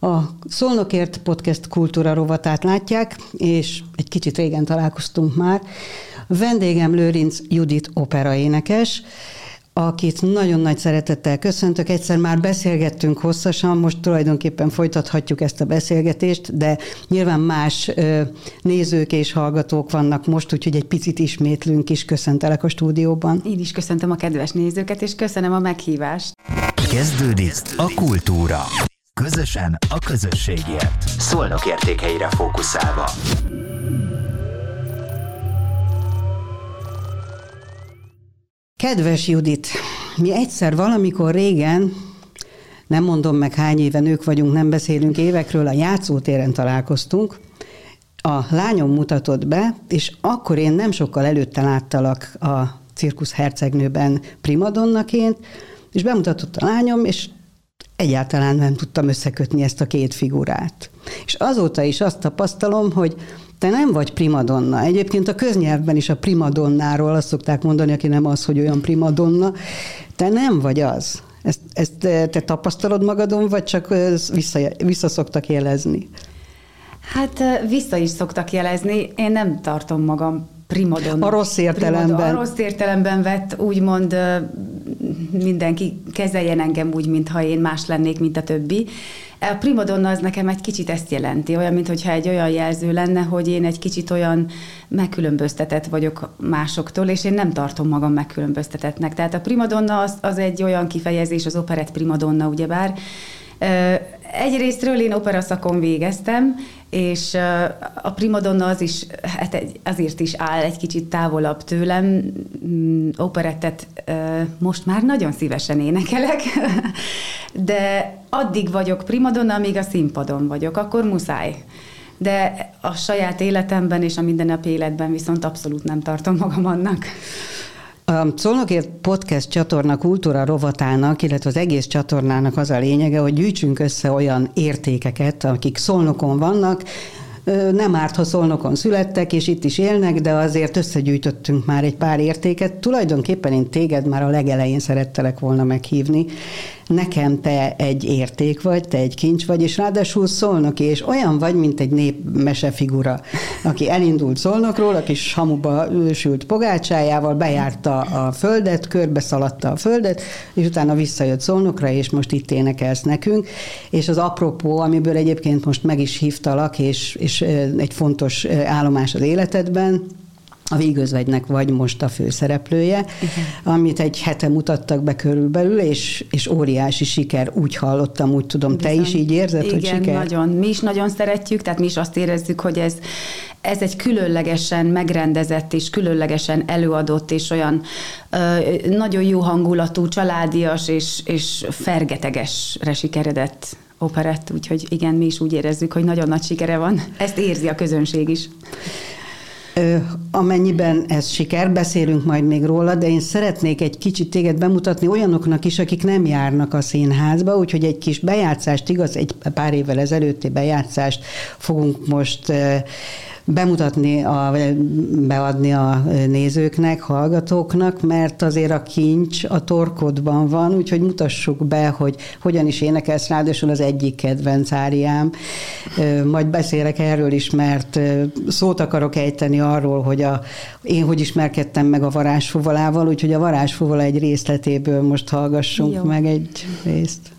A Szolnokért podcast kultúra rovatát látják, és egy kicsit régen találkoztunk már. Vendégem Lőrinc Judit operaénekes, akit nagyon nagy szeretettel köszöntök. Egyszer már beszélgettünk hosszasan, most tulajdonképpen folytathatjuk ezt a beszélgetést, de nyilván más nézők és hallgatók vannak most, úgyhogy egy picit ismétlünk is. Köszöntelek a stúdióban. Én is köszöntöm a kedves nézőket, és köszönöm a meghívást. Kezdődik a kultúra. Közösen a közösségért. Szolnok értékeire fókuszálva. Kedves Judit, mi egyszer valamikor régen, nem mondom meg hány éve nők vagyunk, nem beszélünk évekről, a játszótéren találkoztunk, a lányom mutatott be, és akkor én nem sokkal előtte láttalak a cirkusz hercegnőben primadonnaként, és bemutatott a lányom, és egyáltalán nem tudtam összekötni ezt a két figurát. És azóta is azt tapasztalom, hogy te nem vagy primadonna. Egyébként a köznyelvben is a primadonnáról azt szokták mondani, aki nem az, hogy olyan primadonna. Te nem vagy az. Ezt, ezt te tapasztalod magadon, vagy csak vissza, vissza szoktak jelezni? Hát vissza is szoktak jelezni. Én nem tartom magam primadonna. A rossz értelemben. Primadonna, a rossz értelemben vett, úgymond mindenki kezeljen engem úgy, mintha én más lennék, mint a többi. A primadonna az nekem egy kicsit ezt jelenti, olyan, mintha egy olyan jelző lenne, hogy én egy kicsit olyan megkülönböztetett vagyok másoktól, és én nem tartom magam megkülönböztetetnek. Tehát a primadonna az, az egy olyan kifejezés, az operett primadonna, ugyebár, Egyrésztről én operaszakon végeztem, és a primadonna az is, hát azért is áll egy kicsit távolabb tőlem. Mm, operettet most már nagyon szívesen énekelek, de addig vagyok primadonna, amíg a színpadon vagyok, akkor muszáj. De a saját életemben és a mindennapi életben viszont abszolút nem tartom magam annak. A Szolnokért podcast csatorna kultúra rovatának, illetve az egész csatornának az a lényege, hogy gyűjtsünk össze olyan értékeket, akik szolnokon vannak, nem árt, ha szolnokon születtek, és itt is élnek, de azért összegyűjtöttünk már egy pár értéket. Tulajdonképpen én téged már a legelején szerettelek volna meghívni, nekem te egy érték vagy, te egy kincs vagy, és ráadásul szolnoki, és olyan vagy, mint egy népmese figura, aki elindult szolnokról, a kis hamuba sült pogácsájával, bejárta a földet, körbe szaladta a földet, és utána visszajött szolnokra, és most itt énekelsz nekünk. És az apropó, amiből egyébként most meg is hívtalak, és, és egy fontos állomás az életedben, a Vígözvegynek vagy most a főszereplője, Igen. amit egy hete mutattak be körülbelül, és, és óriási siker, úgy hallottam, úgy tudom, Bizony. te is így érzed, Igen, hogy siker? nagyon. Mi is nagyon szeretjük, tehát mi is azt érezzük, hogy ez, ez egy különlegesen megrendezett és különlegesen előadott és olyan ö, nagyon jó hangulatú, családias és, és fergetegesre sikeredett operett, úgyhogy igen, mi is úgy érezzük, hogy nagyon nagy sikere van. Ezt érzi a közönség is. Amennyiben ez siker, beszélünk majd még róla, de én szeretnék egy kicsit téged bemutatni olyanoknak is, akik nem járnak a színházba, úgyhogy egy kis bejátszást, igaz, egy pár évvel ezelőtti bejátszást fogunk most bemutatni, a, beadni a nézőknek, hallgatóknak, mert azért a kincs a torkodban van, úgyhogy mutassuk be, hogy hogyan is énekelsz, ráadásul az egyik kedvenc áriám. Majd beszélek erről is, mert szót akarok ejteni arról, hogy a, én hogy ismerkedtem meg a varázsfuvalával, úgyhogy a varázsfuvala egy részletéből most hallgassunk Jó. meg egy részt.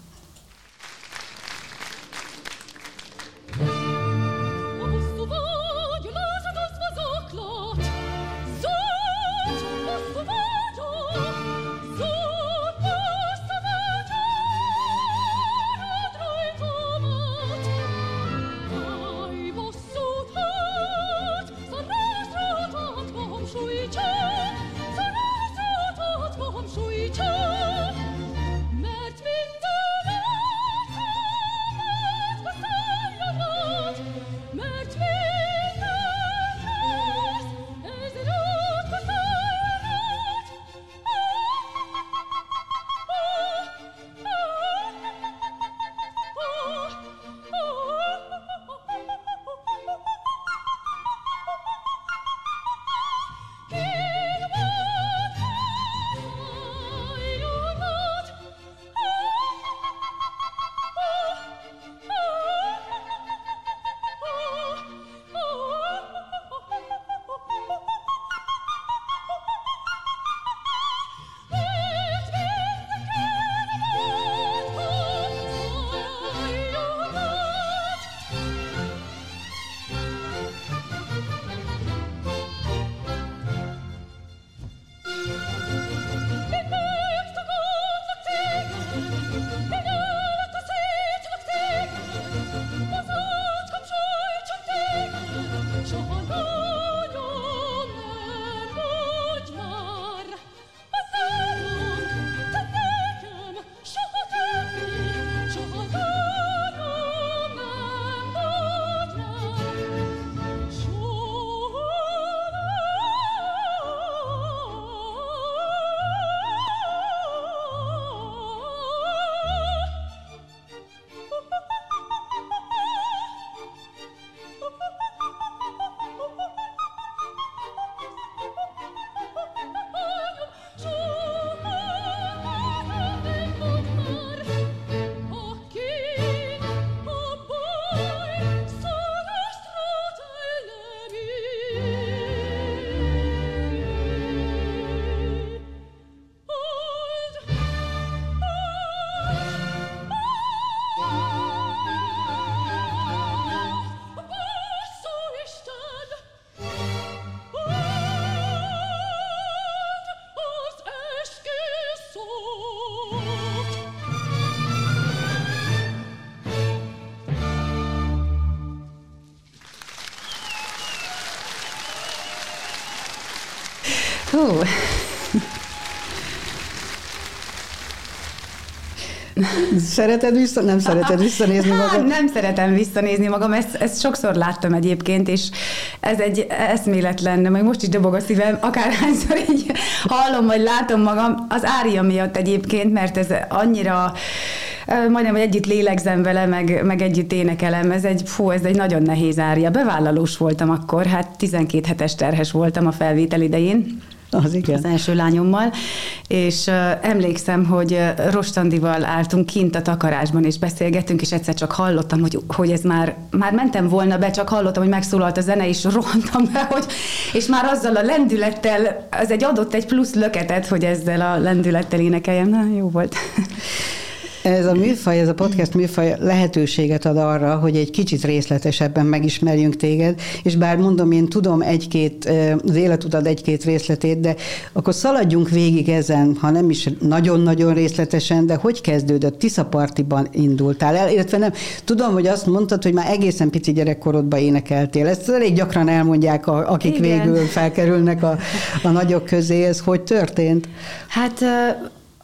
Hú. Szereted vissza? Nem szereted visszanézni Hát, magad? nem szeretem visszanézni magam, ezt, ezt sokszor láttam egyébként, és ez egy eszméletlen, meg most is dobog a szívem, akárhányszor így hallom, vagy látom magam, az ária miatt egyébként, mert ez annyira majdnem, hogy együtt lélegzem vele, meg, meg együtt énekelem, ez egy, fú, ez egy nagyon nehéz ária. Bevállalós voltam akkor, hát 12 hetes terhes voltam a felvétel idején, Az igen. az első lányommal, és uh, emlékszem, hogy uh, Rostandival álltunk kint a takarásban, és beszélgettünk, és egyszer csak hallottam, hogy, hogy ez már, már mentem volna be, csak hallottam, hogy megszólalt a zene, és rohantam be, hogy, és már azzal a lendülettel, ez egy adott egy plusz löketet, hogy ezzel a lendülettel énekeljem. Na, jó volt. Ez a műfaj, ez a podcast műfaj lehetőséget ad arra, hogy egy kicsit részletesebben megismerjünk téged, és bár mondom, én tudom egy-két, az életutad egy-két részletét, de akkor szaladjunk végig ezen, ha nem is nagyon-nagyon részletesen, de hogy kezdődött? Tiszapartiban indultál el, illetve nem. Tudom, hogy azt mondtad, hogy már egészen pici gyerekkorodban énekeltél. Ezt elég gyakran elmondják, akik Igen. végül felkerülnek a, a nagyok közé. Ez hogy történt? Hát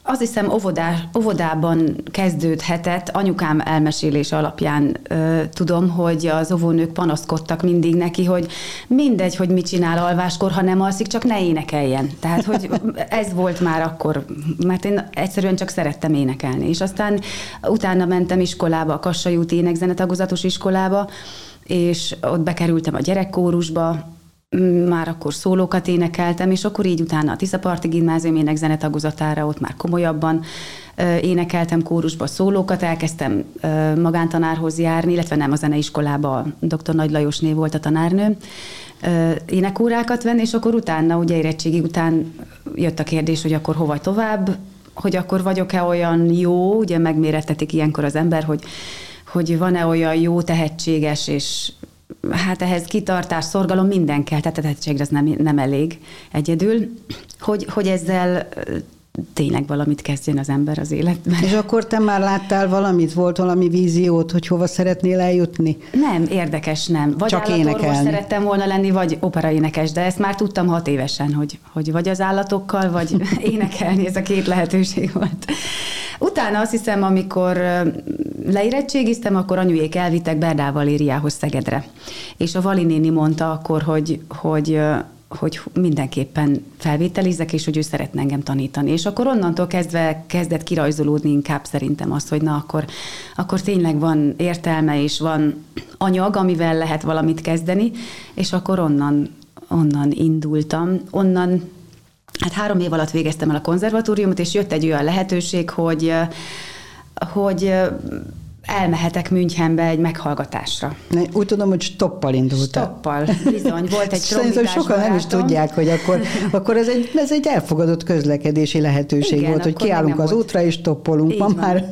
azt hiszem óvodá, óvodában kezdődhetett, anyukám elmesélés alapján ö, tudom, hogy az óvónők panaszkodtak mindig neki, hogy mindegy, hogy mit csinál alváskor, ha nem alszik, csak ne énekeljen. Tehát, hogy ez volt már akkor, mert én egyszerűen csak szerettem énekelni. És aztán utána mentem iskolába, a Kassai úti énekzenetagozatos iskolába, és ott bekerültem a gyerekkórusba, már akkor szólókat énekeltem, és akkor így utána a Tiszaparti Gimnázium énekzenetagozatára ott már komolyabban énekeltem kórusba szólókat, elkezdtem magántanárhoz járni, illetve nem a zeneiskolába, dr. Nagy Lajosné volt a tanárnő, énekórákat venni, és akkor utána, ugye érettségi után jött a kérdés, hogy akkor hova tovább, hogy akkor vagyok-e olyan jó, ugye megmérettetik ilyenkor az ember, hogy, hogy van-e olyan jó, tehetséges és hát ehhez kitartás, szorgalom minden kell, tehát tehetségre ez nem, nem elég egyedül, hogy, hogy ezzel tényleg valamit kezdjen az ember az életben. És akkor te már láttál valamit, volt valami víziót, hogy hova szeretnél eljutni? Nem, érdekes nem. Vagy Csak énekelni. szerettem volna lenni, vagy operaénekes, de ezt már tudtam hat évesen, hogy, hogy vagy az állatokkal, vagy énekelni, ez a két lehetőség volt. Utána azt hiszem, amikor leérettségiztem, akkor anyujék elvittek Berdál Valériához Szegedre. És a Vali néni mondta akkor, hogy, hogy hogy mindenképpen felvételizek, és hogy ő szeretne engem tanítani. És akkor onnantól kezdve kezdett kirajzolódni inkább szerintem az, hogy na akkor, akkor tényleg van értelme, és van anyag, amivel lehet valamit kezdeni, és akkor onnan, onnan indultam. Onnan Hát három év alatt végeztem el a konzervatóriumot, és jött egy olyan lehetőség, hogy hogy elmehetek Münchenbe egy meghallgatásra. Ne, úgy tudom, hogy stoppal indultál. Stoppal, bizony. Volt egy Szerintem sokan barátom. nem is tudják, hogy akkor, akkor ez, egy, ez egy elfogadott közlekedési lehetőség Igen, volt, hogy kiállunk az útra és stoppolunk. Ma már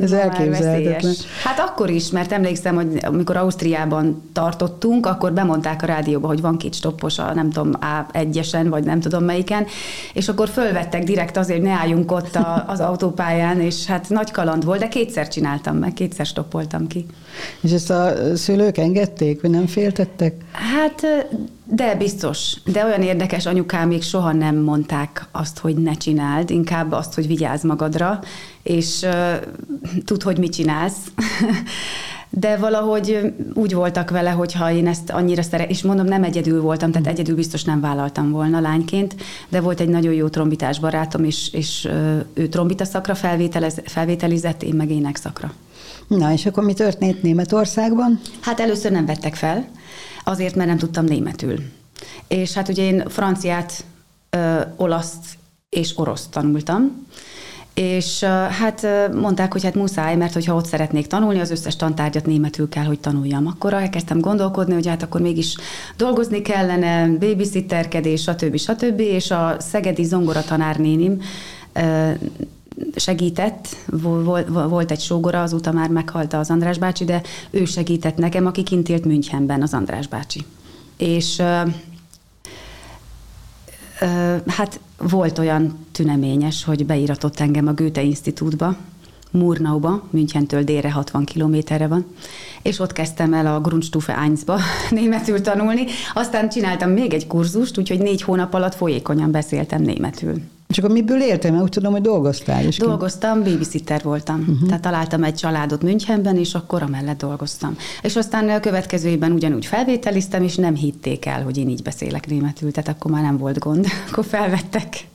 ez Ma elképzelhetetlen. Hát akkor is, mert emlékszem, hogy amikor Ausztriában tartottunk, akkor bemondták a rádióba, hogy van két stoppos, a, nem tudom, A1-esen, vagy nem tudom melyiken, és akkor fölvettek direkt azért, hogy ne álljunk ott a, az autópályán, és hát nagy kaland volt, de kétszer csináltam meg, kétszer egyszer stoppoltam ki. És ezt a szülők engedték, vagy nem féltettek? Hát, de biztos. De olyan érdekes, anyukám még soha nem mondták azt, hogy ne csináld, inkább azt, hogy vigyázz magadra, és uh, tud, hogy mit csinálsz. de valahogy úgy voltak vele, hogy ha én ezt annyira szeret, és mondom, nem egyedül voltam, tehát egyedül biztos nem vállaltam volna lányként, de volt egy nagyon jó trombitás barátom, és, és ő trombita szakra felvételizett, én meg ének szakra. Na, és akkor mi történt Németországban? Hát először nem vettek fel, azért, mert nem tudtam németül. És hát ugye én franciát, ö, olaszt és oroszt tanultam, és hát mondták, hogy hát muszáj, mert hogyha ott szeretnék tanulni, az összes tantárgyat németül kell, hogy tanuljam. Akkor elkezdtem gondolkodni, hogy hát akkor mégis dolgozni kellene, babysitterkedés, stb. stb. És a szegedi zongora tanárnénim segített, volt egy sógora, azóta már meghalta az András bácsi, de ő segített nekem, aki kint élt Münchenben, az András bácsi. És hát volt olyan tüneményes, hogy beíratott engem a Goethe Institutba, Murnauba, Münchentől délre 60 kilométerre van, és ott kezdtem el a Grundstufe 1-ba németül tanulni. Aztán csináltam még egy kurzust, úgyhogy négy hónap alatt folyékonyan beszéltem németül. És akkor miből éltem? Mert úgy tudom, hogy dolgoztál is. Dolgoztam, babysitter voltam. Uh-huh. Tehát találtam egy családot Münchenben, és akkor amellett dolgoztam. És aztán a következő évben ugyanúgy felvételiztem, és nem hitték el, hogy én így beszélek németül, tehát akkor már nem volt gond, akkor felvettek.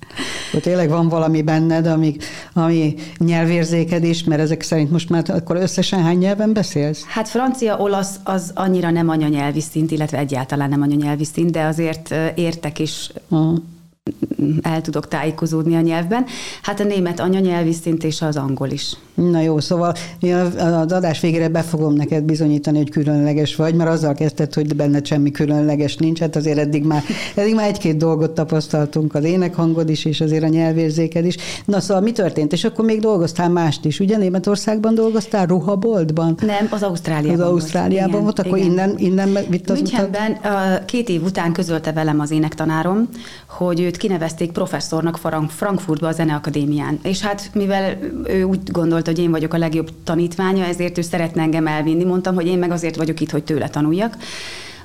Hogy tényleg van valami benned, ami, ami nyelvérzéked is, mert ezek szerint most már akkor összesen hány nyelven beszélsz? Hát francia, olasz az annyira nem anyanyelvi szint, illetve egyáltalán nem anyanyelvi szint, de azért értek is uh-huh el tudok tájékozódni a nyelvben. Hát a német anyanyelvi szint és az angol is. Na jó, szóval az adás végére be fogom neked bizonyítani, hogy különleges vagy, mert azzal kezdted, hogy benned semmi különleges nincs, hát azért eddig már, eddig már egy-két dolgot tapasztaltunk, az énekhangod is, és azért a nyelvérzéked is. Na szóval mi történt? És akkor még dolgoztál mást is, ugye? Németországban dolgoztál, ruhaboltban? Nem, az Ausztráliában. Az Ausztráliában volt, volt akkor igen. innen, innen vitt az Münchenben két év után közölte velem az énektanárom, hogy őt kinevezték professzornak Frankfurtba a Zeneakadémián. És hát mivel ő úgy gondolta, hogy én vagyok a legjobb tanítványa, ezért ő szeretne engem elvinni. Mondtam, hogy én meg azért vagyok itt, hogy tőle tanuljak.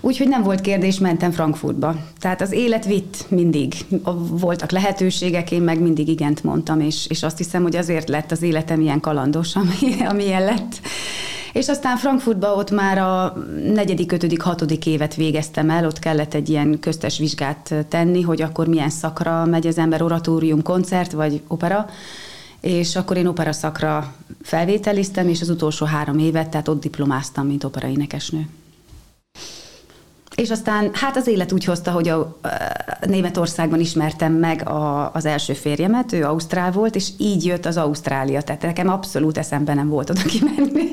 Úgyhogy nem volt kérdés, mentem Frankfurtba. Tehát az élet vitt mindig. Voltak lehetőségek, én meg mindig igent mondtam, és, és azt hiszem, hogy azért lett az életem ilyen kalandos, ami, amilyen lett. És aztán Frankfurtba ott már a negyedik, ötödik, hatodik évet végeztem el, ott kellett egy ilyen köztes vizsgát tenni, hogy akkor milyen szakra megy az ember, oratórium, koncert vagy opera, és akkor én opera szakra felvételiztem, és az utolsó három évet, tehát ott diplomáztam, mint operaénekesnő. És aztán hát az élet úgy hozta, hogy a, a Németországban ismertem meg a, az első férjemet, ő Ausztrál volt, és így jött az Ausztrália. Tehát nekem abszolút eszembe nem volt oda kimenni.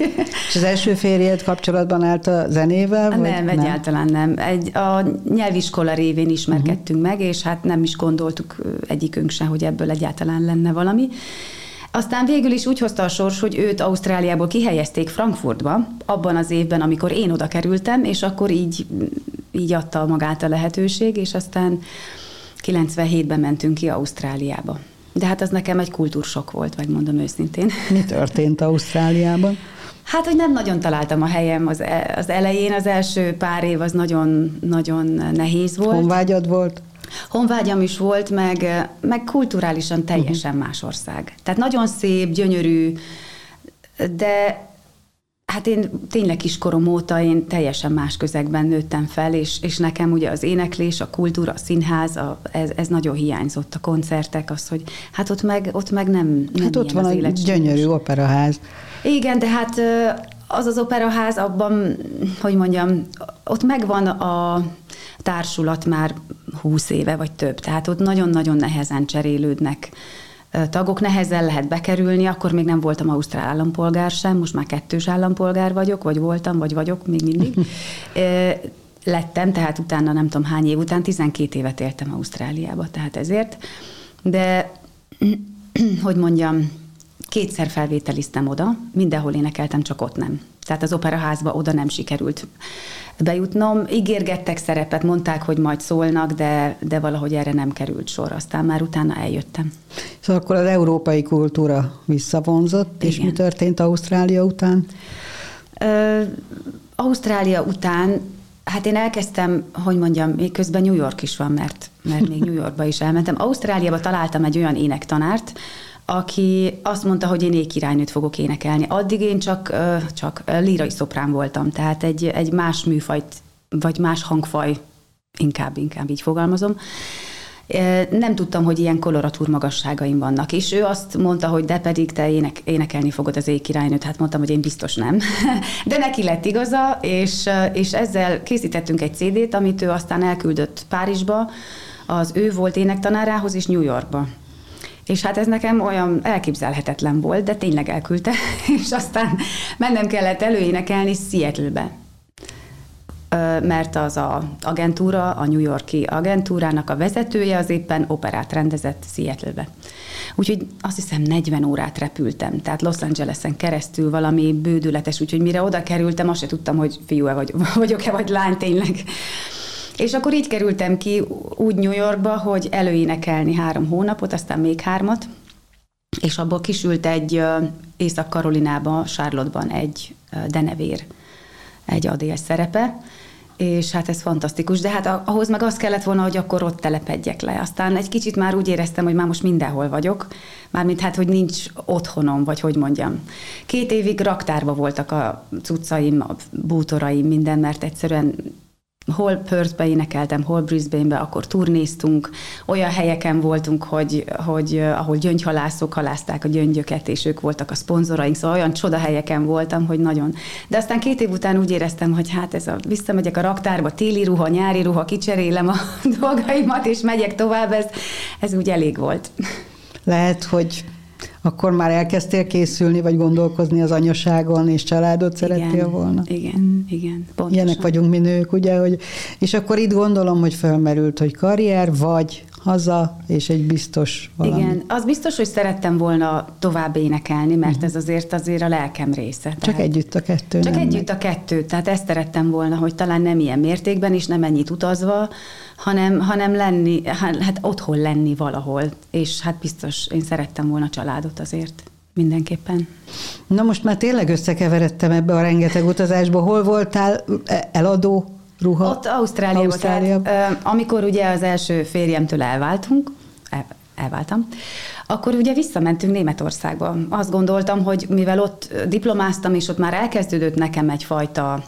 És az első férjed kapcsolatban állt a zenével? Vagy nem, nem, egyáltalán nem. Egy, a nyelviskola révén ismerkedtünk uh-huh. meg, és hát nem is gondoltuk egyikünk se, hogy ebből egyáltalán lenne valami. Aztán végül is úgy hozta a sors, hogy őt Ausztráliából kihelyezték Frankfurtba, abban az évben, amikor én oda kerültem, és akkor így, így adta magát a lehetőség, és aztán 97-ben mentünk ki Ausztráliába. De hát az nekem egy kultúrsok volt, megmondom őszintén. Mi történt Ausztráliában? Hát, hogy nem nagyon találtam a helyem az, e, az elején, az első pár év az nagyon, nagyon nehéz volt. Honvágyad volt? Honvágyam is volt, meg, meg kulturálisan teljesen uh-huh. más ország. Tehát nagyon szép, gyönyörű, de Hát én tényleg kiskorom óta én teljesen más közegben nőttem fel, és, és nekem ugye az éneklés, a kultúra, a színház, a, ez, ez nagyon hiányzott, a koncertek, az, hogy hát ott meg, ott meg nem, nem Hát ott van a gyönyörű operaház. Igen, de hát az az operaház abban, hogy mondjam, ott megvan a társulat már húsz éve vagy több, tehát ott nagyon-nagyon nehezen cserélődnek tagok, nehezen lehet bekerülni, akkor még nem voltam ausztrál állampolgár sem, most már kettős állampolgár vagyok, vagy voltam, vagy vagyok még mindig. Lettem, tehát utána nem tudom hány év után, 12 évet éltem Ausztráliába, tehát ezért. De, hogy mondjam, kétszer felvételiztem oda, mindenhol énekeltem, csak ott nem. Tehát az operaházba oda nem sikerült bejutnom. Ígérgettek szerepet, mondták, hogy majd szólnak, de, de valahogy erre nem került sor. Aztán már utána eljöttem. Szóval akkor az európai kultúra visszavonzott, Igen. és mi történt Ausztrália után? Ö, Ausztrália után Hát én elkezdtem, hogy mondjam, még közben New York is van, mert, mert még New Yorkba is elmentem. Ausztráliába találtam egy olyan énektanárt, aki azt mondta, hogy én ékirálynőt fogok énekelni. Addig én csak, csak lírai szoprán voltam, tehát egy, egy más műfajt, vagy más hangfaj, inkább, inkább így fogalmazom. Nem tudtam, hogy ilyen koloratúr magasságaim vannak, és ő azt mondta, hogy de pedig te ének, énekelni fogod az ékirálynőt. Hát mondtam, hogy én biztos nem. De neki lett igaza, és, és ezzel készítettünk egy CD-t, amit ő aztán elküldött Párizsba, az ő volt énektanárához és New Yorkba. És hát ez nekem olyan elképzelhetetlen volt, de tényleg elküldte, és aztán mennem kellett előénekelni Seattle-be mert az a agentúra, a New Yorki agentúrának a vezetője az éppen operát rendezett Seattle-be. Úgyhogy azt hiszem 40 órát repültem, tehát Los Angeles-en keresztül valami bődületes, úgyhogy mire oda kerültem, azt se tudtam, hogy fiú-e vagy, vagyok-e, vagy lány tényleg. És akkor így kerültem ki úgy New Yorkba, hogy előénekelni három hónapot, aztán még hármat, és abból kisült egy Észak-Karolinában, Charlotte-ban egy denevér, egy adél szerepe, és hát ez fantasztikus, de hát ahhoz meg az kellett volna, hogy akkor ott telepedjek le. Aztán egy kicsit már úgy éreztem, hogy már most mindenhol vagyok, mármint hát, hogy nincs otthonom, vagy hogy mondjam. Két évig raktárba voltak a cuccaim, a bútoraim, minden, mert egyszerűen hol Perthbe énekeltem, hol Brisbane-be, akkor turnéztunk, olyan helyeken voltunk, hogy, hogy ahol gyöngyhalászok halázták a gyöngyöket, és ők voltak a szponzoraink, szóval olyan csoda helyeken voltam, hogy nagyon. De aztán két év után úgy éreztem, hogy hát ez a, visszamegyek a raktárba, téli ruha, nyári ruha, kicserélem a dolgaimat, és megyek tovább, ez, ez úgy elég volt. Lehet, hogy akkor már elkezdtél készülni, vagy gondolkozni az anyaságon, és családot szerettél igen, volna? Igen, igen, pontosan. Ilyenek vagyunk mi nők, ugye, hogy, és akkor itt gondolom, hogy felmerült, hogy karrier, vagy haza, és egy biztos valami. Igen, az biztos, hogy szerettem volna tovább énekelni, mert uh-huh. ez azért azért a lelkem része. Csak tehát, együtt a kettő. Csak együtt meg. a kettő, tehát ezt szerettem volna, hogy talán nem ilyen mértékben, és nem ennyit utazva, hanem, hanem lenni, hát, hát otthon lenni valahol, és hát biztos én szerettem volna családot azért. Mindenképpen. Na most már tényleg összekeveredtem ebbe a rengeteg utazásba. Hol voltál eladó ruha? Ott Ausztráliában. Ausztráliában. Tehát, amikor ugye az első férjemtől elváltunk, el, elváltam, akkor ugye visszamentünk Németországba. Azt gondoltam, hogy mivel ott diplomáztam, és ott már elkezdődött nekem egyfajta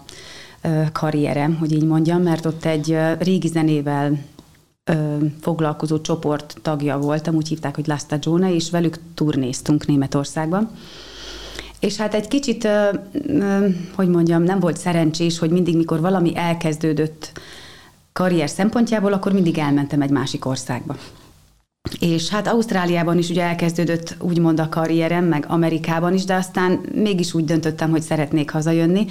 karrierem, hogy így mondjam, mert ott egy régi zenével foglalkozó csoport tagja voltam, úgy hívták, hogy Lasta Gione, és velük turnéztunk Németországban. És hát egy kicsit, hogy mondjam, nem volt szerencsés, hogy mindig, mikor valami elkezdődött karrier szempontjából, akkor mindig elmentem egy másik országba. És hát Ausztráliában is ugye elkezdődött úgymond a karrierem, meg Amerikában is, de aztán mégis úgy döntöttem, hogy szeretnék hazajönni.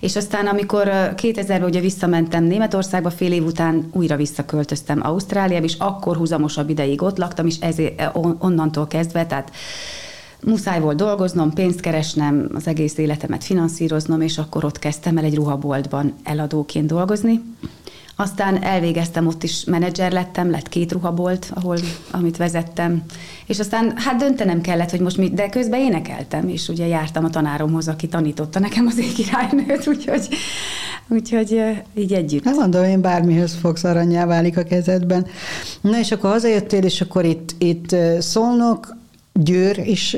És aztán, amikor 2000-ben ugye visszamentem Németországba, fél év után újra visszaköltöztem Ausztráliába, és akkor húzamosabb ideig ott laktam, és ezért onnantól kezdve, tehát muszáj volt dolgoznom, pénzt keresnem, az egész életemet finanszíroznom, és akkor ott kezdtem el egy ruhaboltban eladóként dolgozni. Aztán elvégeztem, ott is menedzser lettem, lett két ruhabolt, ahol, amit vezettem. És aztán hát döntenem kellett, hogy most mi, de közben énekeltem, és ugye jártam a tanáromhoz, aki tanította nekem az égirálynőt, úgyhogy, úgyhogy így együtt. Nem mondom, én bármihez fogsz aranyá válik a kezedben. Na és akkor hazajöttél, és akkor itt, itt szólnok, Győr is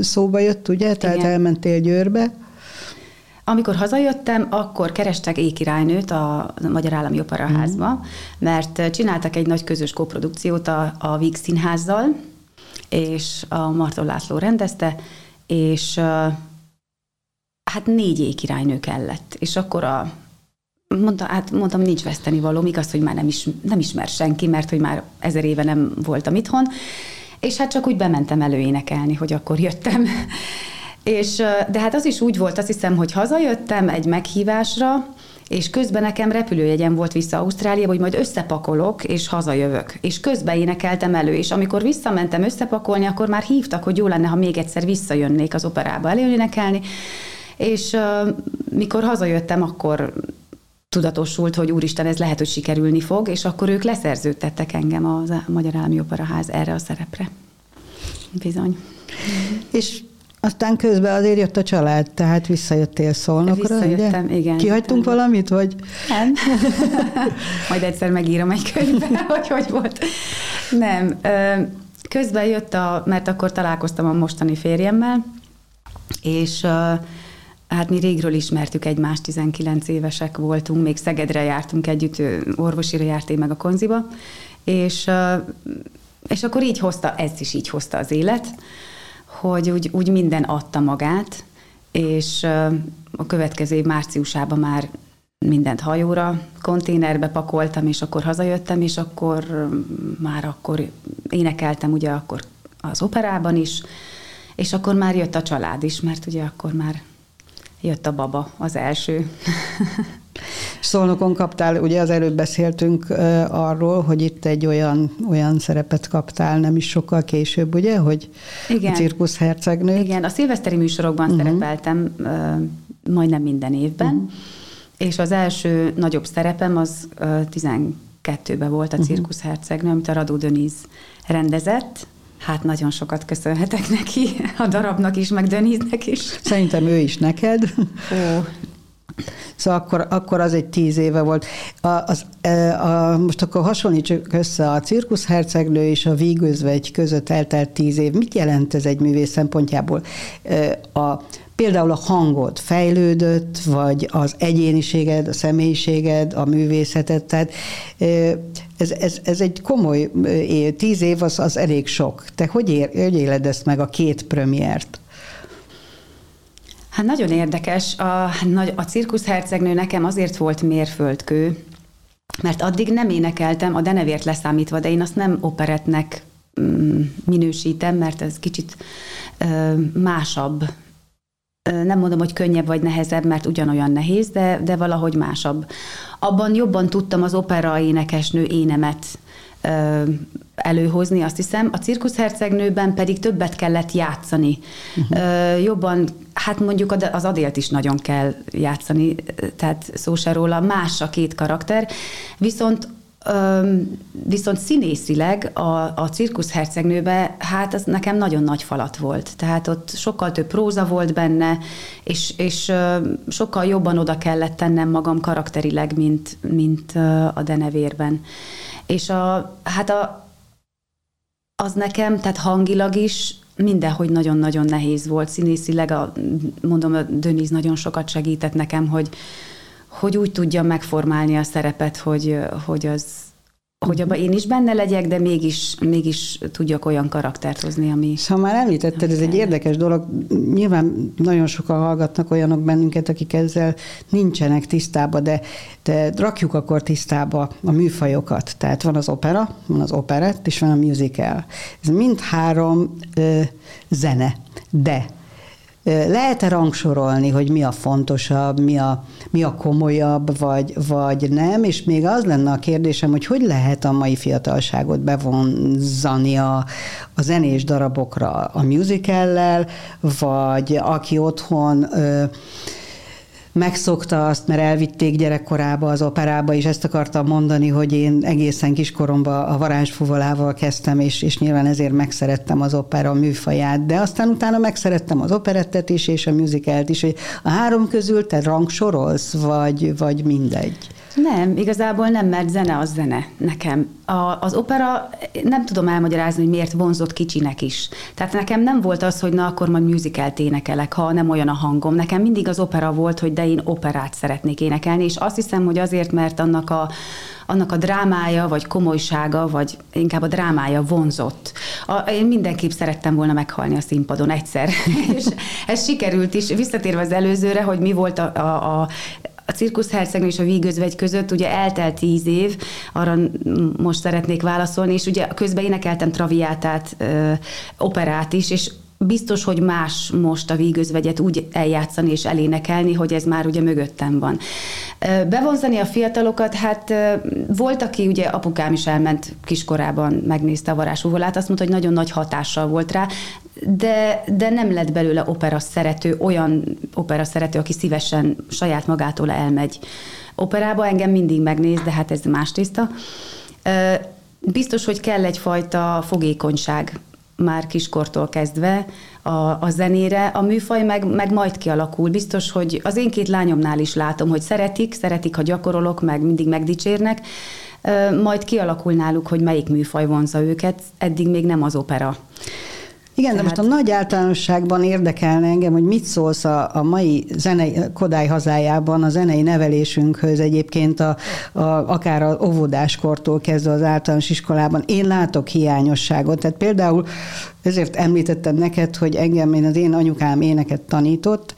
szóba jött, ugye? Tehát Igen. elmentél Győrbe. Amikor hazajöttem, akkor kerestek ékirálynőt a Magyar Állami Operaházba, mm. mert csináltak egy nagy közös koprodukciót a, a Víg Színházzal, és a Marton László rendezte, és hát négy ékirálynő kellett. És akkor a Mondta, hát mondtam, nincs veszteni való, igaz, hogy már nem, is, nem ismer senki, mert hogy már ezer éve nem voltam itthon, és hát csak úgy bementem előénekelni, hogy akkor jöttem. És, de hát az is úgy volt, azt hiszem, hogy hazajöttem egy meghívásra, és közben nekem repülőjegyem volt vissza Ausztráliába, hogy majd összepakolok, és hazajövök. És közben énekeltem elő, és amikor visszamentem összepakolni, akkor már hívtak, hogy jó lenne, ha még egyszer visszajönnék az operába előénekelni. És uh, mikor hazajöttem, akkor tudatosult, hogy úristen, ez lehet, hogy sikerülni fog, és akkor ők leszerződtettek engem a Magyar Állami Operaház erre a szerepre. Bizony. És aztán közben azért jött a család, tehát visszajöttél Szolnokra, Visszajöttem, ugye? igen. Kihagytunk igen. valamit, vagy? Nem. Majd egyszer megírom egy könyvbe, hogy hogy volt. Nem. Közben jött a, mert akkor találkoztam a mostani férjemmel, és Hát mi régről ismertük egymást, 19 évesek voltunk, még Szegedre jártunk együtt, orvosira járt én meg a konziba, és, és akkor így hozta, ez is így hozta az élet, hogy úgy, úgy minden adta magát, és a következő év márciusában már mindent hajóra, konténerbe pakoltam, és akkor hazajöttem, és akkor már akkor énekeltem ugye akkor az operában is, és akkor már jött a család is, mert ugye akkor már jött a baba, az első. Szolnokon kaptál, ugye az előbb beszéltünk arról, hogy itt egy olyan, olyan szerepet kaptál, nem is sokkal később, ugye, hogy Igen. a cirkusz hercegnő. Igen, a szilveszteri műsorokban uh-huh. szerepeltem uh, majdnem minden évben, uh-huh. és az első nagyobb szerepem az uh, 12-ben volt a uh-huh. cirkusz hercegnő, amit a Radó Döniz rendezett, Hát nagyon sokat köszönhetek neki, a darabnak is, meg Deniznek is. Szerintem ő is neked. Ó, Szóval akkor, akkor az egy tíz éve volt. A, az, e, a, most akkor hasonlítsuk össze a cirkuszhercegnő és a vígözvegy között eltelt tíz év. Mit jelent ez egy művész szempontjából? E, a, például a hangod fejlődött, vagy az egyéniséged, a személyiséged, a művészeted, tehát e, ez, ez, ez egy komoly, tíz év az, az elég sok. Te hogy, ér, hogy éled ezt meg a két premiért? Hát nagyon érdekes. A, a cirkuszhercegnő nekem azért volt mérföldkő, mert addig nem énekeltem, a denevért leszámítva, de én azt nem operetnek mm, minősítem, mert ez kicsit másabb. Nem mondom, hogy könnyebb vagy nehezebb, mert ugyanolyan nehéz, de, de valahogy másabb. Abban jobban tudtam az opera énekesnő énemet előhozni, azt hiszem. A cirkuszhercegnőben pedig többet kellett játszani. Uh-huh. Jobban, hát mondjuk az Adélt is nagyon kell játszani, tehát szó se róla, más a két karakter, viszont viszont színészileg a, a cirkuszhercegnőbe, hát az nekem nagyon nagy falat volt. Tehát ott sokkal több próza volt benne, és, és sokkal jobban oda kellett tennem magam karakterileg, mint, mint a denevérben. És a, hát a, az nekem, tehát hangilag is mindenhogy nagyon-nagyon nehéz volt. Színészileg, a, mondom, a Döniz nagyon sokat segített nekem, hogy, hogy úgy tudja megformálni a szerepet, hogy, hogy az, hogy abban én is benne legyek, de mégis, mégis tudjak olyan karaktert hozni, ami... Szóval már említetted, ez egy érdekes dolog. Nyilván nagyon sokan hallgatnak olyanok bennünket, akik ezzel nincsenek tisztába, de, de rakjuk akkor tisztába a műfajokat. Tehát van az opera, van az operett, és van a musical. Ez mind három ö, zene, de lehet-e rangsorolni, hogy mi a fontosabb, mi a, mi a komolyabb, vagy, vagy nem? És még az lenne a kérdésem, hogy hogy lehet a mai fiatalságot bevonzani a, a zenés darabokra a musicallel, vagy aki otthon ö, megszokta azt, mert elvitték gyerekkorába az operába, és ezt akartam mondani, hogy én egészen kiskoromban a varázsfuvolával kezdtem, és, és nyilván ezért megszerettem az opera műfaját, de aztán utána megszerettem az operettet is, és a musicalt is, hogy a három közül te rangsorolsz, vagy, vagy mindegy? Nem, igazából nem, mert zene az zene nekem. A, az opera, nem tudom elmagyarázni, hogy miért vonzott kicsinek is. Tehát nekem nem volt az, hogy na akkor majd musicalt énekelek, ha nem olyan a hangom. Nekem mindig az opera volt, hogy de én operát szeretnék énekelni, és azt hiszem, hogy azért, mert annak a, annak a drámája, vagy komolysága, vagy inkább a drámája vonzott. A, én mindenképp szerettem volna meghalni a színpadon egyszer, és ez sikerült is. Visszatérve az előzőre, hogy mi volt a, a, a a cirkuszhercegnő és a vígözvegy között ugye eltelt tíz év, arra most szeretnék válaszolni, és ugye közben énekeltem traviátát, operát is, és biztos, hogy más most a vígözvegyet úgy eljátszani és elénekelni, hogy ez már ugye mögöttem van. Bevonzani a fiatalokat, hát volt, aki ugye apukám is elment kiskorában, megnézte a varázsúvolát, azt mondta, hogy nagyon nagy hatással volt rá, de, de nem lett belőle opera szerető, olyan opera szerető, aki szívesen saját magától elmegy operába. Engem mindig megnéz, de hát ez más tiszta. Biztos, hogy kell egyfajta fogékonyság már kiskortól kezdve a, a zenére, a műfaj meg, meg majd kialakul. Biztos, hogy az én két lányomnál is látom, hogy szeretik, szeretik, ha gyakorolok, meg mindig megdicsérnek, majd kialakul náluk, hogy melyik műfaj vonza őket, eddig még nem az opera. Igen, Tehát... de most a nagy általánosságban érdekelne engem, hogy mit szólsz a, a mai zenei, Kodály hazájában a zenei nevelésünkhöz egyébként a, a, akár a óvodáskortól kezdve az általános iskolában. Én látok hiányosságot. Tehát például ezért említettem neked, hogy engem én az én anyukám éneket tanított,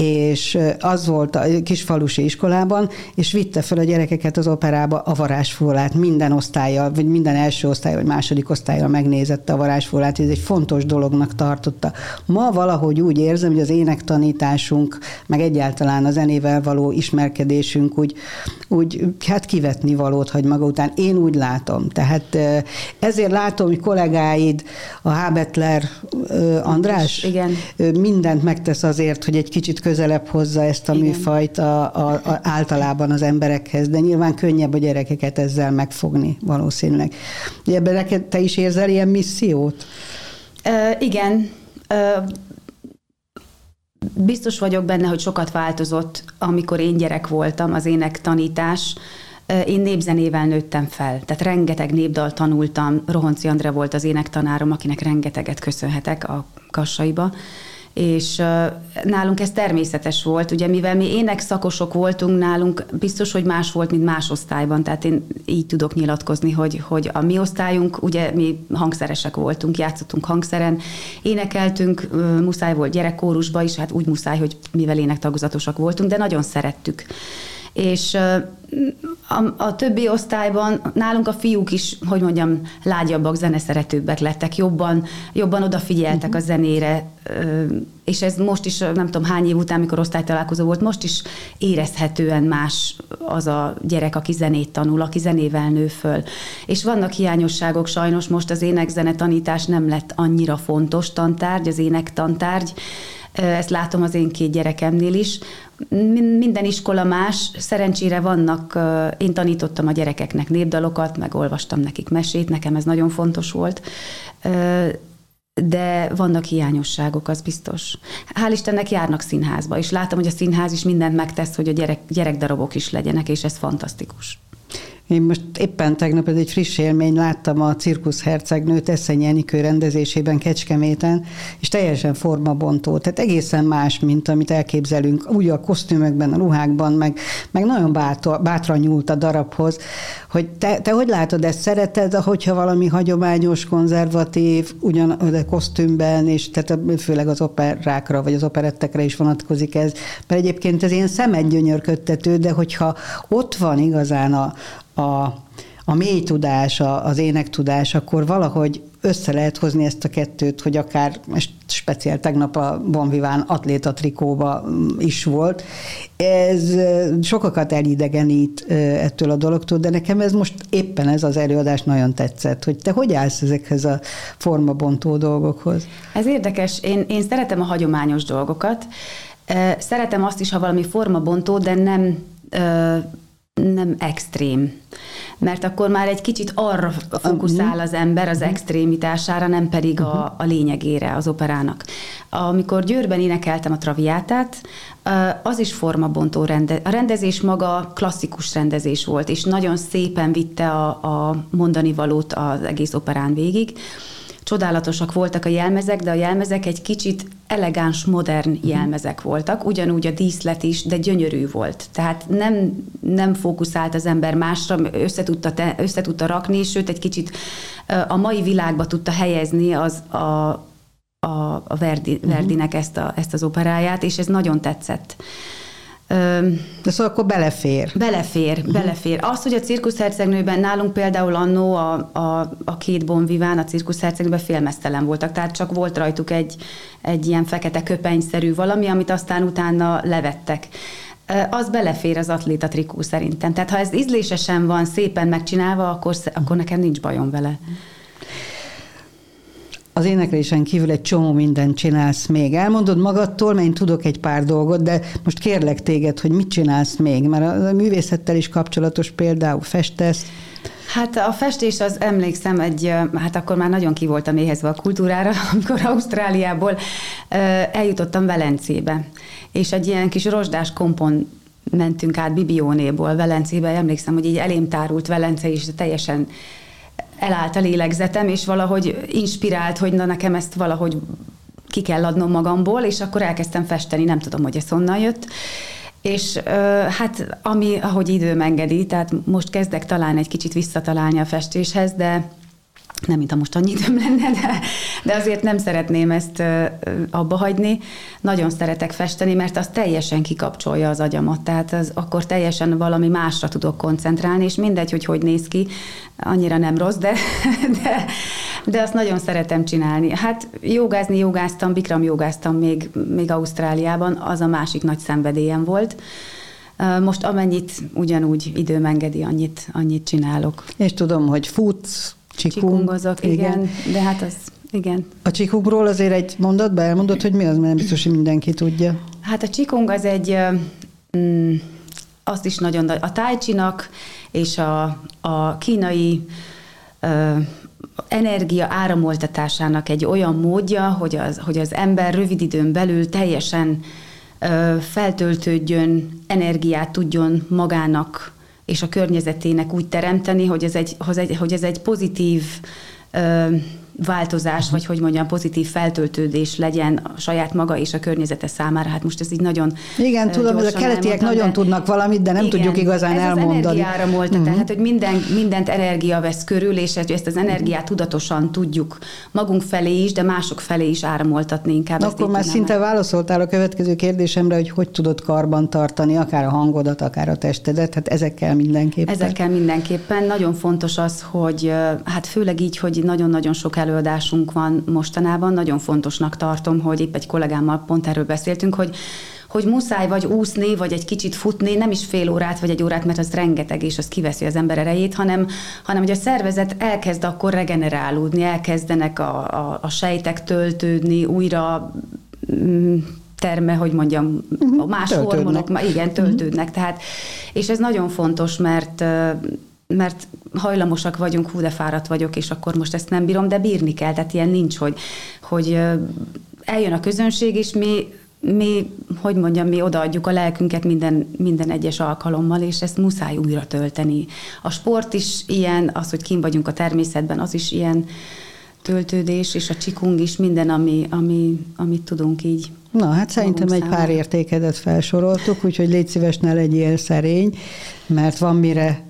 és az volt a kisfalusi iskolában, és vitte fel a gyerekeket az operába a varázsfólát, minden osztálya, vagy minden első osztály, vagy második osztálya megnézette a varázsfólát, ez egy fontos dolognak tartotta. Ma valahogy úgy érzem, hogy az énektanításunk, meg egyáltalán a zenével való ismerkedésünk úgy, úgy hát kivetni valót hagy maga után. Én úgy látom. Tehát ezért látom, hogy kollégáid, a Hábetler András, Igen. mindent megtesz azért, hogy egy kicsit közelebb hozza ezt a Igen. műfajt a, a, a, általában az emberekhez, de nyilván könnyebb a gyerekeket ezzel megfogni valószínűleg. Ebben te is érzel ilyen missziót? Uh, igen. Uh, biztos vagyok benne, hogy sokat változott, amikor én gyerek voltam, az ének tanítás. Én népzenével nőttem fel, tehát rengeteg népdal tanultam. Rohonci Andre volt az énektanárom, akinek rengeteget köszönhetek a kassaiba és nálunk ez természetes volt, ugye mivel mi ének szakosok voltunk nálunk, biztos, hogy más volt, mint más osztályban, tehát én így tudok nyilatkozni, hogy, hogy a mi osztályunk, ugye mi hangszeresek voltunk, játszottunk hangszeren, énekeltünk, muszáj volt gyerekkórusba is, hát úgy muszáj, hogy mivel énektagozatosak voltunk, de nagyon szerettük és a, a többi osztályban nálunk a fiúk is, hogy mondjam, lágyabbak, zeneszeretőbbek lettek, jobban, jobban odafigyeltek a mhm. zenére, és ez most is, nem tudom hány év után, mikor osztálytalálkozó volt, most is érezhetően más az a gyerek, aki zenét tanul, aki zenével nő föl. És vannak hiányosságok, sajnos most az énekzene tanítás nem lett annyira fontos tantárgy, az énektantárgy, ezt látom az én két gyerekemnél is. Minden iskola más, szerencsére vannak, én tanítottam a gyerekeknek népdalokat, meg olvastam nekik mesét, nekem ez nagyon fontos volt, de vannak hiányosságok, az biztos. Hál' Istennek járnak színházba, és látom, hogy a színház is mindent megtesz, hogy a gyerek, gyerekdarabok is legyenek, és ez fantasztikus. Én most éppen tegnap, ez egy friss élmény, láttam a Cirkusz Hercegnőt Eszenyi Enikő rendezésében Kecskeméten, és teljesen formabontó, tehát egészen más, mint amit elképzelünk, úgy a kosztümökben, a ruhákban, meg, meg nagyon bátor, bátran nyúlt a darabhoz, hogy te, te hogy látod ezt, szereted, hogyha valami hagyományos, konzervatív, ugyan de kosztümben, és tehát főleg az operákra, vagy az operettekre is vonatkozik ez, mert egyébként ez ilyen szemedgyönyörködtető, de hogyha ott van igazán a, a, a mély tudás, az énektudás, akkor valahogy össze lehet hozni ezt a kettőt, hogy akár speciál tegnap a Bonviván atléta trikóba mm, is volt. Ez sokakat elidegenít ettől a dologtól, de nekem ez most éppen ez az előadás nagyon tetszett, hogy te hogy állsz ezekhez a formabontó dolgokhoz? Ez érdekes. Én, én szeretem a hagyományos dolgokat. Szeretem azt is, ha valami formabontó, de nem nem extrém. Mert akkor már egy kicsit arra fókuszál az ember az mhm. extrémitására, nem pedig a, mhm. a lényegére az operának. Amikor Győrben énekeltem a traviátát, az is formabontó rende, a rendezés maga klasszikus rendezés volt, és nagyon szépen vitte a, a mondani valót az egész operán végig csodálatosak voltak a jelmezek, de a jelmezek egy kicsit elegáns, modern jelmezek voltak, ugyanúgy a díszlet is, de gyönyörű volt. Tehát nem, nem fókuszált az ember másra, összetudta, te, összetudta rakni, sőt egy kicsit a mai világba tudta helyezni az a, a, a Verdi, uh-huh. Verdinek ezt, a, ezt az operáját, és ez nagyon tetszett. De szóval akkor belefér. Belefér, uh-huh. belefér. Az, hogy a cirkuszhercegnőben nálunk például annó a, a, a két bonviván a cirkuszhercegnőben félmeztelen voltak, tehát csak volt rajtuk egy, egy ilyen fekete köpenyszerű valami, amit aztán utána levettek az belefér az atléta trikó szerintem. Tehát ha ez ízlésesen van, szépen megcsinálva, akkor, akkor nekem nincs bajom vele. Az éneklésen kívül egy csomó mindent csinálsz még. Elmondod magadtól, mert én tudok egy pár dolgot, de most kérlek téged, hogy mit csinálsz még, mert a művészettel is kapcsolatos például festesz. Hát a festés az emlékszem egy, hát akkor már nagyon ki voltam éhezve a kultúrára, amikor Ausztráliából eljutottam Velencébe, és egy ilyen kis rozsdás kompon mentünk át Bibiónéból Velencébe, emlékszem, hogy így elém tárult Velence, és teljesen elállt a lélegzetem, és valahogy inspirált, hogy na nekem ezt valahogy ki kell adnom magamból, és akkor elkezdtem festeni, nem tudom, hogy ez honnan jött. És hát ami, ahogy időm engedi, tehát most kezdek talán egy kicsit visszatalálni a festéshez, de nem, mint ha most annyi időm lenne, de, de azért nem szeretném ezt abba hagyni. Nagyon szeretek festeni, mert az teljesen kikapcsolja az agyamat, tehát az, akkor teljesen valami másra tudok koncentrálni, és mindegy, hogy hogy néz ki, annyira nem rossz, de, de, de azt nagyon szeretem csinálni. Hát jogázni jogáztam, bikram jogáztam még, még Ausztráliában, az a másik nagy szenvedélyem volt. Most amennyit ugyanúgy időm engedi, annyit, annyit csinálok. És tudom, hogy futsz, Csikung. Csikungozok, igen. igen. De hát az, igen. A csikungról azért egy mondatban elmondod, hogy mi az, mert nem biztos, hogy mindenki tudja. Hát a Qigong az egy, mm, azt is nagyon, a tai és a, a kínai ö, energia áramoltatásának egy olyan módja, hogy az, hogy az ember rövid időn belül teljesen ö, feltöltődjön, energiát tudjon magának és a környezetének úgy teremteni, hogy ez egy, hogy ez egy pozitív változás, vagy hogy mondjam, pozitív feltöltődés legyen a saját maga és a környezete számára. Hát most ez így nagyon Igen, tudom, hogy a keletiek nagyon de, tudnak valamit, de nem igen, tudjuk igazán ez elmondani. Ez az volt, uh-huh. tehát hogy minden, mindent energia vesz körül, és ezt az energiát tudatosan tudjuk magunk felé is, de mások felé is áramoltatni inkább. Akkor már szinte meg. válaszoltál a következő kérdésemre, hogy hogy tudod karban tartani akár a hangodat, akár a testedet, hát ezekkel mindenképpen. Ezekkel mindenképpen. Nagyon fontos az, hogy hát főleg így, hogy nagyon-nagyon sok elő előadásunk van mostanában. Nagyon fontosnak tartom, hogy épp egy kollégámmal pont erről beszéltünk, hogy hogy muszáj vagy úszni, vagy egy kicsit futni, nem is fél órát, vagy egy órát, mert az rengeteg, és az kiveszi az ember erejét, hanem, hanem hogy a szervezet elkezd akkor regenerálódni, elkezdenek a, a, a sejtek töltődni, újra mm, terme, hogy mondjam, uh-huh. más töltődnek. hormonok, igen, töltődnek. Uh-huh. Tehát, és ez nagyon fontos, mert mert hajlamosak vagyunk, hú, de fáradt vagyok, és akkor most ezt nem bírom, de bírni kell, tehát ilyen nincs, hogy, hogy eljön a közönség, és mi mi, hogy mondjam, mi odaadjuk a lelkünket minden, minden egyes alkalommal, és ezt muszáj újra tölteni. A sport is ilyen, az, hogy kim vagyunk a természetben, az is ilyen töltődés, és a csikung is minden, ami, ami, amit tudunk így. Na, hát szerintem egy pár értékedet felsoroltuk, úgyhogy légy szíves, ne legyél szerény, mert van mire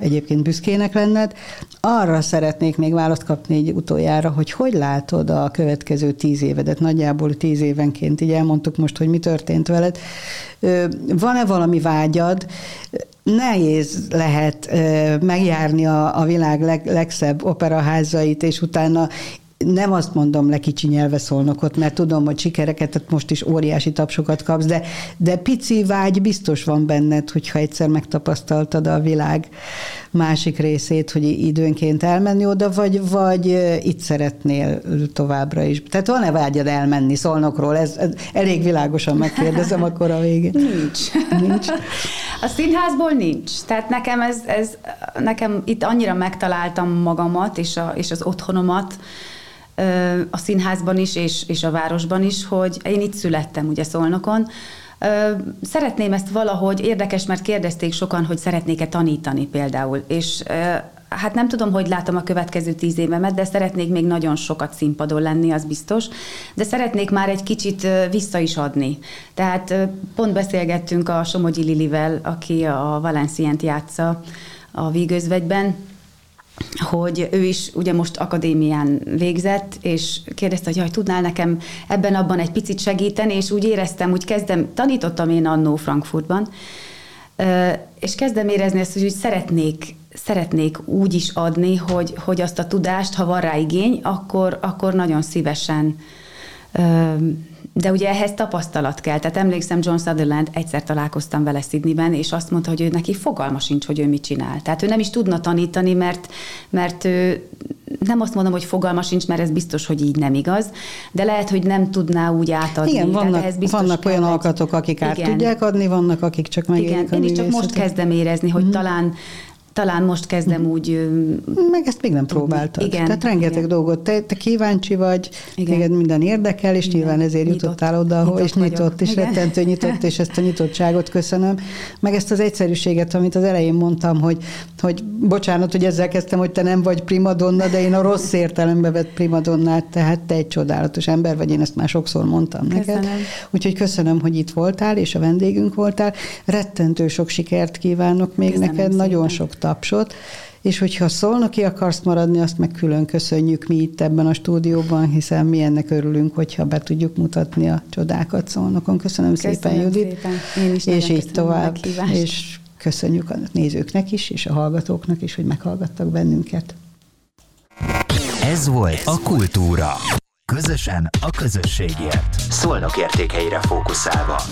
egyébként büszkének lenned. Arra szeretnék még választ kapni egy utoljára, hogy hogy látod a következő tíz évedet, nagyjából tíz évenként, így elmondtuk most, hogy mi történt veled. Van-e valami vágyad? Nehéz lehet megjárni a, a világ leg, legszebb operaházait, és utána nem azt mondom le kicsi nyelve szólnokot, mert tudom, hogy sikereket, most is óriási tapsokat kapsz, de, de pici vágy biztos van benned, hogyha egyszer megtapasztaltad a világ másik részét, hogy időnként elmenni oda, vagy, vagy itt szeretnél továbbra is. Tehát van-e vágyad elmenni Szolnokról? Ez, ez elég világosan megkérdezem akkor a végén. Nincs. Nincs. A színházból nincs. Tehát nekem ez, ez nekem itt annyira megtaláltam magamat és, a, és az otthonomat, a színházban is, és, és a városban is, hogy én itt születtem, ugye Szolnokon, Szeretném ezt valahogy, érdekes, mert kérdezték sokan, hogy szeretnék-e tanítani például, és hát nem tudom, hogy látom a következő tíz évemet, de szeretnék még nagyon sokat színpadon lenni, az biztos, de szeretnék már egy kicsit vissza is adni. Tehát pont beszélgettünk a Somogyi Lilivel, aki a Valencient játsza a Vígözvegyben, hogy ő is ugye most akadémián végzett, és kérdezte, hogy jaj, tudnál nekem ebben abban egy picit segíteni, és úgy éreztem, úgy kezdem, tanítottam én annó Frankfurtban, és kezdem érezni ezt, hogy úgy szeretnék, szeretnék úgy is adni, hogy, hogy azt a tudást, ha van rá igény, akkor, akkor nagyon szívesen de ugye ehhez tapasztalat kell. Tehát emlékszem, John Sutherland, egyszer találkoztam vele Sydneyben, és azt mondta, hogy ő neki fogalma sincs, hogy ő mit csinál. Tehát ő nem is tudna tanítani, mert, mert ő nem azt mondom, hogy fogalma sincs, mert ez biztos, hogy így nem igaz, de lehet, hogy nem tudná úgy átadni. Igen, vannak, ehhez vannak olyan alkatok, akik át igen. tudják adni, vannak, akik csak megérik Igen, én is csak most kezdem érezni, hogy mm-hmm. talán talán most kezdem úgy... Meg ezt még nem próbáltad. Igen. Tehát rengeteg igen. dolgot. Te, te kíváncsi vagy, igen. téged minden érdekel, és igen. nyilván ezért nyitott, jutottál oda, ahol, és nyitott, vagyok. és igen. rettentő nyitott, és ezt a nyitottságot köszönöm. Meg ezt az egyszerűséget, amit az elején mondtam, hogy, hogy bocsánat, hogy ezzel kezdtem, hogy te nem vagy primadonna, de én a rossz értelembe vett primadonnát, tehát te egy csodálatos ember vagy, én ezt már sokszor mondtam köszönöm. neked. Úgyhogy köszönöm, hogy itt voltál, és a vendégünk voltál. Rettentő sok sikert kívánok még köszönöm neked, szépen. nagyon sok tapsot, és hogyha ki akarsz maradni, azt meg külön köszönjük mi itt ebben a stúdióban, hiszen mi ennek örülünk, hogyha be tudjuk mutatni a csodákat szolnokon. Köszönöm, Köszönöm szépen, Judit. Szépen. Én is és így tovább. És köszönjük a nézőknek is, és a hallgatóknak is, hogy meghallgattak bennünket. Ez volt a Kultúra. Közösen a közösségért. Szolnok értékeire fókuszálva.